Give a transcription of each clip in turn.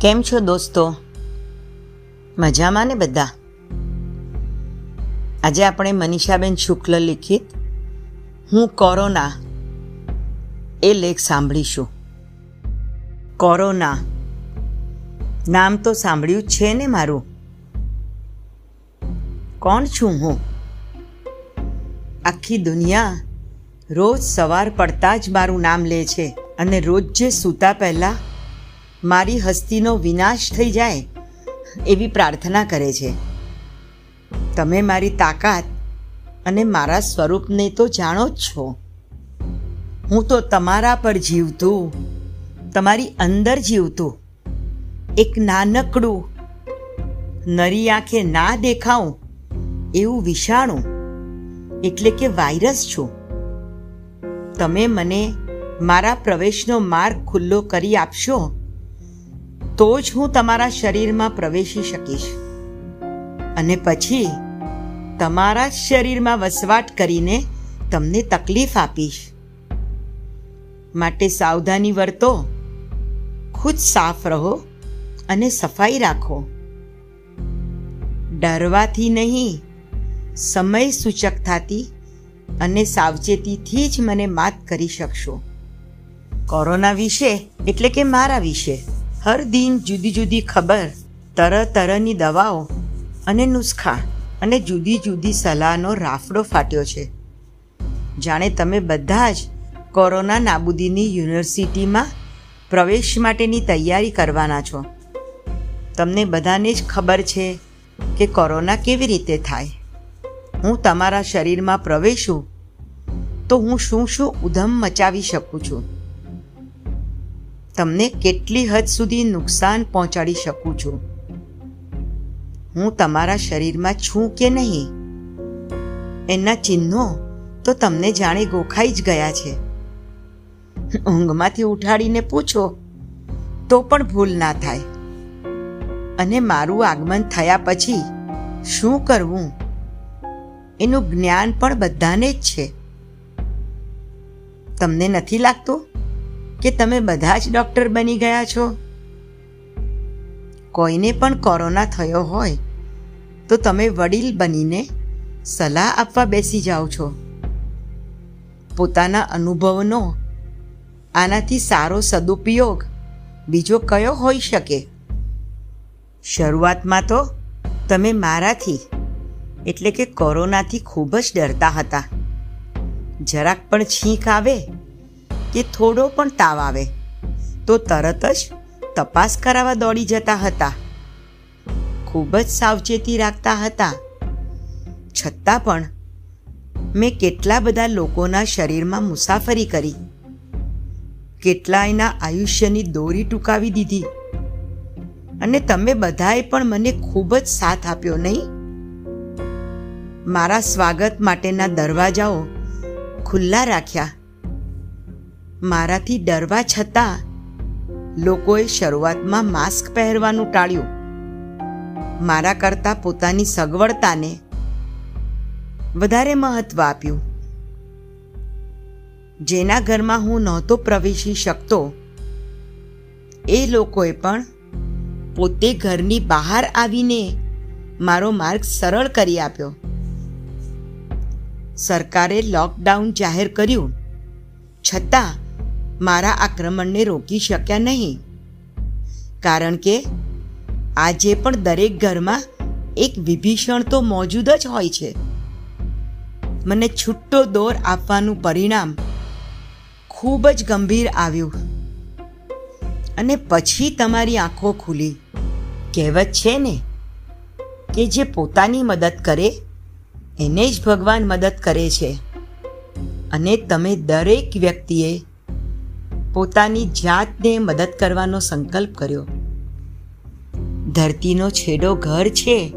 કેમ છો દોસ્તો? મજામાં ને બધા? આજે આપણે મનીષાબેન શુક્લ લિખિત હું કોરોના એ લેખ સાંભળીશું. કોરોના. નામ તો સાંભળ્યું છે ને મારું. કોણ છું હું? આખી દુનિયા રોજ સવાર પડતા જ મારું નામ લે છે અને રોજ જે સૂતા પહેલાં મારી હસ્તીનો વિનાશ થઈ જાય એવી પ્રાર્થના કરે છે. તમે મારી તાકાત અને મારા સ્વરૂપને તો જાણો જ છો. હું તો તમારા પર જીવતું, તમારી અંદર જીવતું, એક નાનકડું, નરી આંખે ના દેખાઉં એવું વિષાણું એટલે કે વાયરસ છું. તમે મને મારા પ્રવેશનો માર્ગ ખુલ્લો કરી આપશો તો જ હું તમારા શરીરમાં પ્રવેશી શકીશ. અને પછી તમારા જ શરીરમાં વસવાટ કરીને તમને તકલીફ આપીશ. માટે સાવધાની વર્તો, ખુદ સાફ રહો અને સફાઈ રાખો. ડરવાથી નહીં સમય સૂચક થતી અને સાવચેતીથી જ મને માત કરી શકશો. કોરોના વિશે, એટલે કે મારા વિશે હર દિન જુદી જુદી ખબર તરહ તરહની દવાઓ અને નુસ્ખા અને જુદી જુદી સલાહનો રાફડો ફાટ્યો છે. જાણે તમે બધા જ કોરોના નાબૂદીની યુનિવર્સિટીમાં પ્રવેશ માટેની તૈયારી કરવાના છો. તમને બધાને જ ખબર છે કે કોરોના કેવી રીતે થાય. હું તમારા શરીરમાં પ્રવેશું તો હું શું શું ઉધમ મચાવી શકું છું. તમને કેટલી હદ સુધી નુકસાન પહોંચાડી શકું છું? હું તમારા શરીરમાં છું કે નહીં? એના ચિહ્નો તો તમને જાણે ગોખાઈ જ ગયા છે. ઊંઘમાંથી ઉઠાડીને પૂછો, તો પણ ભૂલ ના થાય. અને મારું આગમન થયા પછી શું કરવું? એનું જ્ઞાન પણ બધાને જ છે. તમને નથી લાગતું? કે તમે બધા જ ડૉક્ટર બની ગયા છો? કોઈને પણ કોરોના થયો હોય, તો તમે વડીલ બનીને સલાહ આપવા બેસી જાઓ છો. પોતાના અનુભવનો આનાથી સારો સદુપયોગ બીજો કયો હોઈ શકે? શરૂઆતમાં તો તમે મારાથી, એટલે કે કોરોનાથી ખૂબ જ ડરતા હતા. જરાક પણ છીંક આવે કે થોડો પણ તાવ આવે, તો તરત જ તપાસ કરાવવા દોડી જતા હતા. ખૂબ જ સાવચેતી રાખતા હતા. છતાં પણ મેં કેટલા બધા લોકોના શરીરમાં મુસાફરી કરી. કેટલાયના આયુષ્યની દોરી ટૂંકાવી દીધી. અને તમે બધાએ પણ મને ખૂબ જ સાથ આપ્યો, નહીં? મારા સ્વાગત માટેના દરવાજાઓ ખુલ્લા રાખ્યા. મારાથી ડરવા છતાં લોકોએ શરૂઆતમાં માસ્ક પહેરવાનું ટાળ્યું. મારા કરતાં પોતાની સગવડતાને વધારે મહત્વ આપ્યું. જેના ઘરમાં હું નહોતો પ્રવેશી શકતો, એ લોકોએ પણ પોતે ઘરની બહાર આવીને મારો માર્ગ સરળ કરી આપ્યો. સરકારે લોકડાઉન જાહેર કર્યું. છતાં મારા આક્રમણને રોકી શક્યા નહીં. કારણ કે આજે પણ દરેક ઘરમાં એક વિભીષણ તો મોજૂદ જ હોય છે. મને છૂટો દોર આપવાનું પરિણામ ખૂબ જ ગંભીર આવ્યું. અને પછી તમારી આંખો ખુલી. કહેવત છે ને કે જે પોતાની મદદ કરે, એને જ ભગવાન મદદ કરે છે. અને તમે દરેક વ્યક્તિએ પોતાની જાતને મદદ કરવાનો સંકલ્પ કર્યો. ધરતીનો છેડો ઘર છે.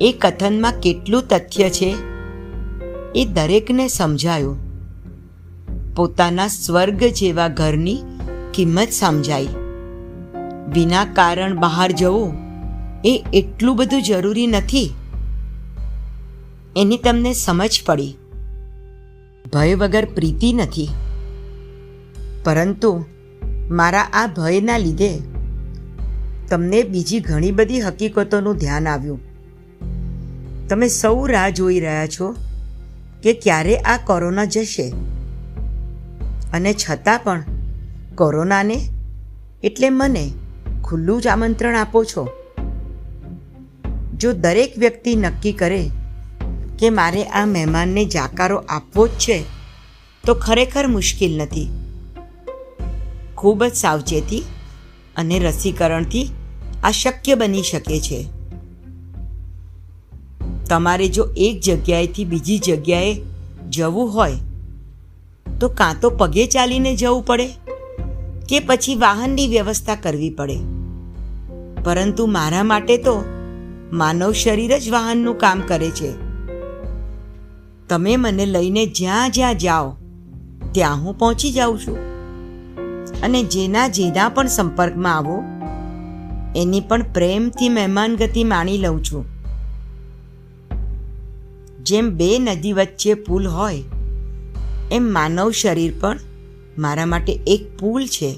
એ કથનમાં કેટલું તથ્ય છે? એ દરેકને સમજાયું. પોતાના સ્વર્ગ જેવા ઘરની કિંમત સમજાઈ. વિના કારણ બહાર જવું એ એટલું બધું જરૂરી નથી. એની તમને સમજ પડી. ભય વગર પ્રીતિ નથી. પરંતુ મારા આ ભયના લીધે તમને બીજી ઘણી બધી હકીકતોનું ધ્યાન આવ્યું. તમે સૌ રાહ જોઈ રહ્યા છો કે ક્યારે આ કોરોના જશે. અને છતાં પણ કોરોનાને એટલે મને ખુલ્લું જ આમંત્રણ આપો છો. જો દરેક વ્યક્તિ નક્કી કરે કે મારે આ મહેમાનને જાકારો આપવો જ છે, તો ખરેખર મુશ્કેલ નથી. ખૂબ જ સાવચેતી અને રસીકરણથી આ શક્ય બની શકે છે. તમારે જો એક જગ્યાએથી બીજી જગ્યાએ જવું હોય, તો કાં તો પગે ચાલીને જવું પડે કે પછી વાહનની વ્યવસ્થા કરવી પડે. પરંતુ મારા માટે તો માનવ શરીર જ વાહનનું કામ કરે છે. તમે મને લઈને જ્યાં જ્યાં જાઓ, ત્યાં હું પહોંચી જાઉં છું. અને જેના જેના પણ સંપર્કમાં આવો, એની પણ પ્રેમથી મહેમાન ગતિ માણી લઉં છું. જેમ બે નદી વચ્ચે પુલ હોય, એમ માનવ શરીર પણ મારા માટે એક પુલ છે.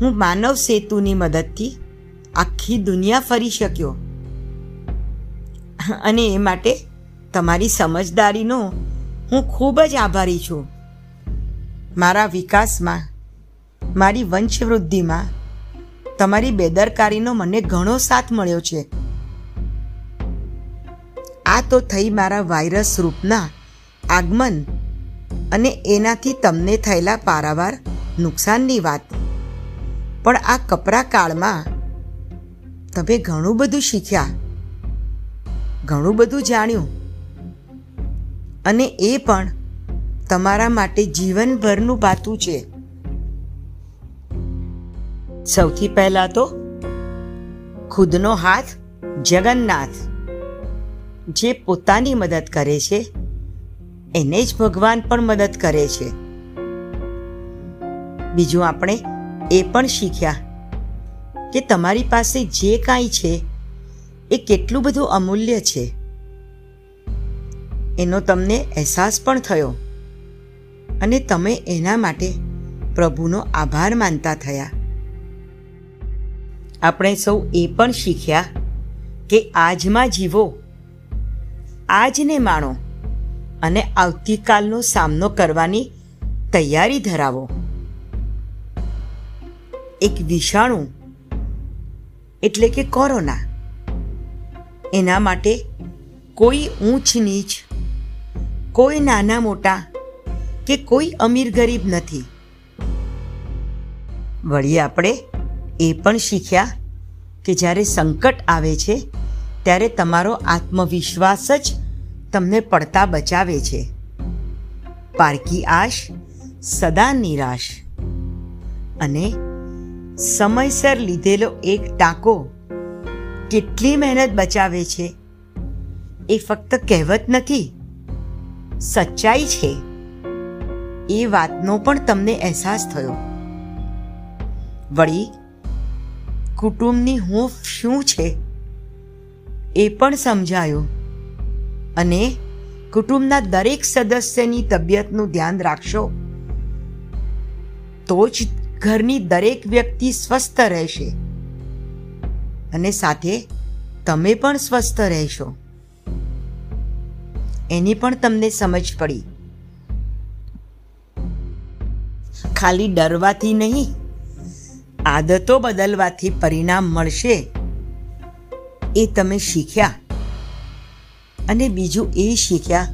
હું માનવ સેતુની મદદથી આખી દુનિયા ફરી શક્યો. અને એ માટે તમારી સમજદારીનો હું ખૂબ જ આભારી છું. મારા વિકાસમાં મારી વંશવૃદ્ધિમાં તમારી બેદરકારીનો મને ઘણો સાથ મળ્યો છે. આ તો થઈ મારા વાયરસ રૂપના આગમન અને એનાથી તમને થયેલા પારાવાર નુકસાનની વાત. પણ આ કપરા કાળમાં તમે ઘણું બધું શીખ્યા, ઘણું બધું જાણ્યું અને એ પણ તમારા માટે જીવનભરનું પાતું છે. સૌથી પહેલા તો ખુદનો હાથ જગન્નાથ, જે પોતાની મદદ કરે છે, એને જ ભગવાન પણ મદદ કરે છે. બીજું આપણે એ પણ શીખ્યા કે તમારી પાસે જે કાંઈ છે, એ કેટલું બધું અમૂલ્ય છે. એનો તમને અહેસાસ પણ થયો અને તમે એના માટે પ્રભુનો આભાર માનતા થયા. આપણે સૌ એ પણ શીખ્યા કે આજમાં જીવો, આજને માણો અને આવતીકાલનો સામનો કરવાની તૈયારી ધરાવો. એક વિષાણુ એટલે કે કોરોના. એના માટે કોઈ ઊંચ નીચ, કોઈ નાના મોટા કે કોઈ અમીર ગરીબ નથી. વળી આપણે એ પણ શીખ્યા કે જ્યારે સંકટ આવે છે, ત્યારે તમારો આત્મવિશ્વાસ જ તમને પડતા બચાવે છે. પારકી આશ સદા નિરાશ અને સમયસર લીધેલો એક ટાંકો કેટલી મહેનત બચાવે છે એ ફક્ત કહેવત નથી, સચ્ચાઈ છે. એ વાતનો પણ તમને અહેસાસ થયો. વળી કુટુંબની હૂંફ શું છે એ પણ સમજાયું અને કુટુંબના દરેક સદસ્યની તબિયતનું ધ્યાન રાખશો. તો જ ઘરની દરેક વ્યક્તિ સ્વસ્થ રહેશે અને સાથે તમે પણ સ્વસ્થ રહેશો. એની પણ તમને સમજ પડી. ખાલી ડરવાથી નહીં આદતો બદલવાથી પરિણામ મળશે. એ તમે શીખ્યા. અને બીજું એ શીખ્યા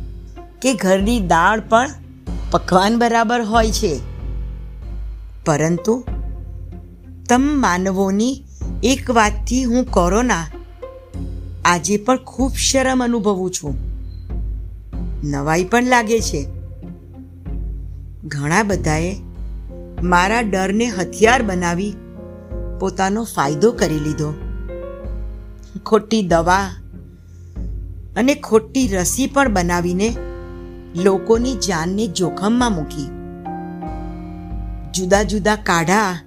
કે ઘરની દાળ પણ પકવાન બરાબર હોય છે. પરંતુ તમ માનવોની એક વાતથી હું કોરોના આજે પણ ખૂબ શરમ અનુભવું છું. નવાઈ પણ લાગે છે. ઘણા બધાએ મારા ડરને હથિયાર બનાવી પોતાનો ફાયદો કરી લીધો. ખોટી દવા અને ખોટી રસી પણ બનાવીને લોકોની જાનને જોખમમાં મૂકી. જુદા જુદા કાઢા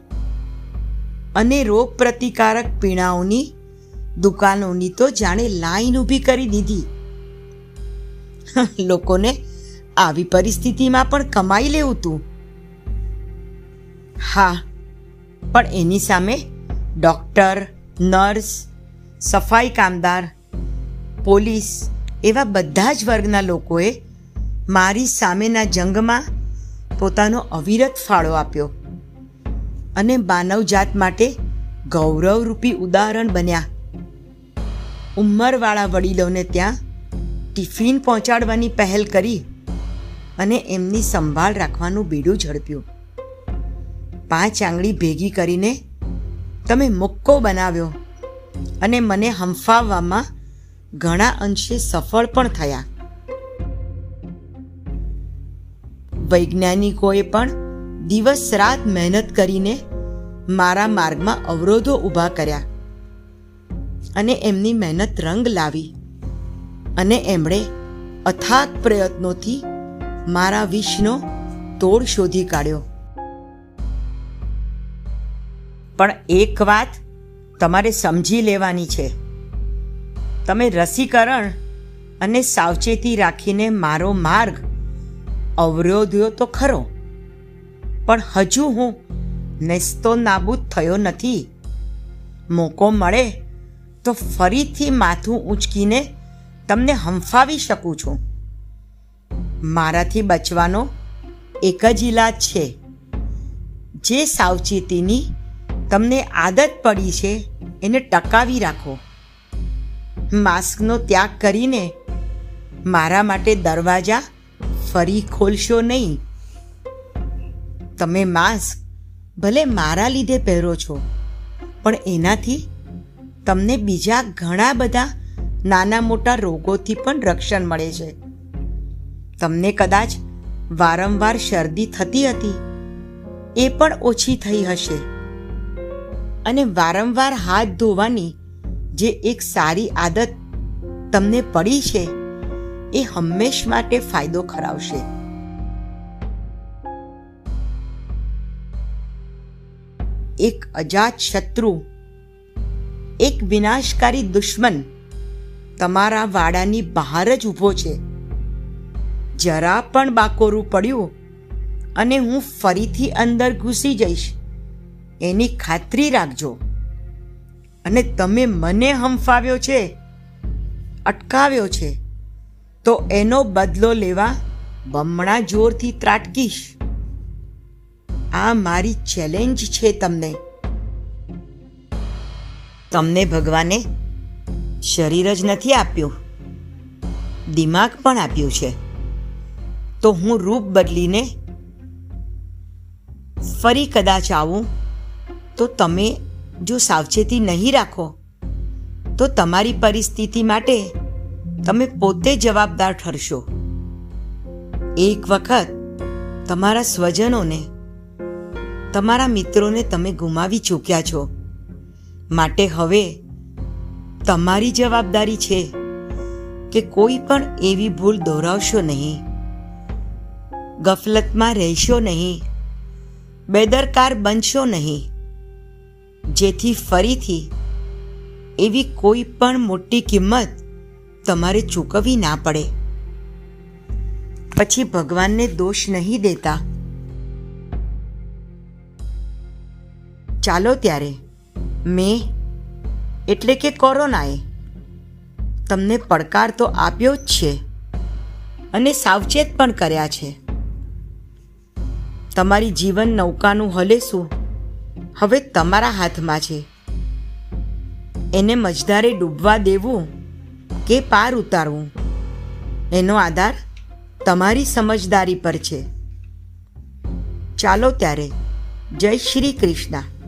અને રોગ પ્રતિકારક પીણાઓની દુકાનોની તો જાણે લાઈન ઊભી કરી દીધી. લોકોને આવી પરિસ્થિતિમાં પણ કમાઈ લેવું તું. હા. પણ એની સામે ડૉક્ટર, નર્સ, સફાઈ કામદાર, પોલીસ એવા બધા જ વર્ગના લોકોએ મારી સામેના જંગમાં પોતાનો અવિરત ફાળો આપ્યો અને માનવજાત માટે ગૌરવરૂપી ઉદાહરણ બન્યા. ઉંમરવાળા વડીલોને ત્યાં ટિફિન પહોંચાડવાની પહેલ કરી અને એમની સંભાળ રાખવાનું બીડું ઝડપ્યું. પાંચ આંગળી ભેગી કરીને તમે મુક્કો બનાવ્યો અને મને હંફાવવામાં ઘણા અંશે સફળ પણ થયા. વૈજ્ઞાનિકોએ પણ દિવસ રાત મહેનત કરીને મારા માર્ગમાં અવરોધો ઊભા કર્યા અને એમની મહેનત રંગ લાવી અને એમણે અથાગ પ્રયત્નોથી મારા વિષનો તોડ શોધી કાઢ્યો. પણ એક વાત તમારે સમજી લેવાની છે. તમે રસીકરણ અને સાવચેતી રાખીને મારો માર્ગ અવરોધ્યો તો ખરો. પણ હજુ હું નેસ્તો નાબૂદ થયો નથી. મોકો મળે તો ફરીથી માથું ઊંચકીને તમને હંફાવી શકું છું. મારાથી બચવાનો એક જ ઈલાજ છે. જે સાવચેતીની તમને આદત પડી છે, એને ટકાવી રાખો. માસ્કનો ત્યાગ કરીને મારા માટે દરવાજા ફરી ખોલશો નહીં. તમે માસ્ક ભલે મારા લીધે પહેરો છો, પણ એનાથી તમને બીજા ઘણા બધા નાના મોટા રોગોથી પણ રક્ષણ મળે છે. તમને કદાચ વારંવાર શરદી થતી હતી, એ પણ ઓછી થઈ હશે. અને વારંવાર હાથ ધોવાની જે એક સારી આદત તમને પડી છે, એ હંમેશ માટે ફાયદો કરાવશે એક અજાત શત્રુ, એક વિનાશકારી દુશ્મન તમારા વાડાની બહાર જ ઊભો છે. જરા પણ બાકોરું પડ્યું અને હું ફરીથી અંદર ઘૂસી જઈશ. એની ખાતરી રાખજો. અને તમે મને હંફાવ્યો છે, અટકાવ્યો છે, તો એનો બદલો લેવા બમણા જોરથી ત્રાટકીશ. આ મારી ચેલેન્જ છે તમને. તમને ભગવાને શરીર જ નથી આપ્યું, દિમાગ પણ આપ્યું છે. તો હું રૂપ બદલીને ફરી કદાચ આવું તો તમે જો સાવચેતી નહીં રાખો, તો તમારી પરિસ્થિતિ માટે તમે પોતે જવાબદાર ઠરશો. એક વખત તમારા સ્વજનોને, તમારા મિત્રોને તમે ગુમાવી ચૂક્યા છો. માટે હવે તમારી જવાબદારી છે કે કોઈ પણ એવી ભૂલ દોહરાવશો નહીં, ગફલતમાં રહેશો નહીં, બેદરકાર બનશો નહીં. જેથી ફરીથી એવી કોઈ પણ મોટી કિંમત તમારે ચૂકવવી ના પડે. પછી ભગવાનને દોષ નહીં દેતા. ચાલો ત્યારે મેં એટલે કે કોરોનાએ તમને પડકાર તો આપ્યો જ છે અને સાવચેત પણ કર્યા છે. તમારી જીવન નૌકાનું હલેસું હવે તમારા હાથમાં છે. એને મજદારે ડૂબવા દેવું કે પાર ઉતારવું? એનો આધાર તમારી સમજદારી પર છે. ચાલો ત્યારે. જય શ્રી કૃષ્ણ.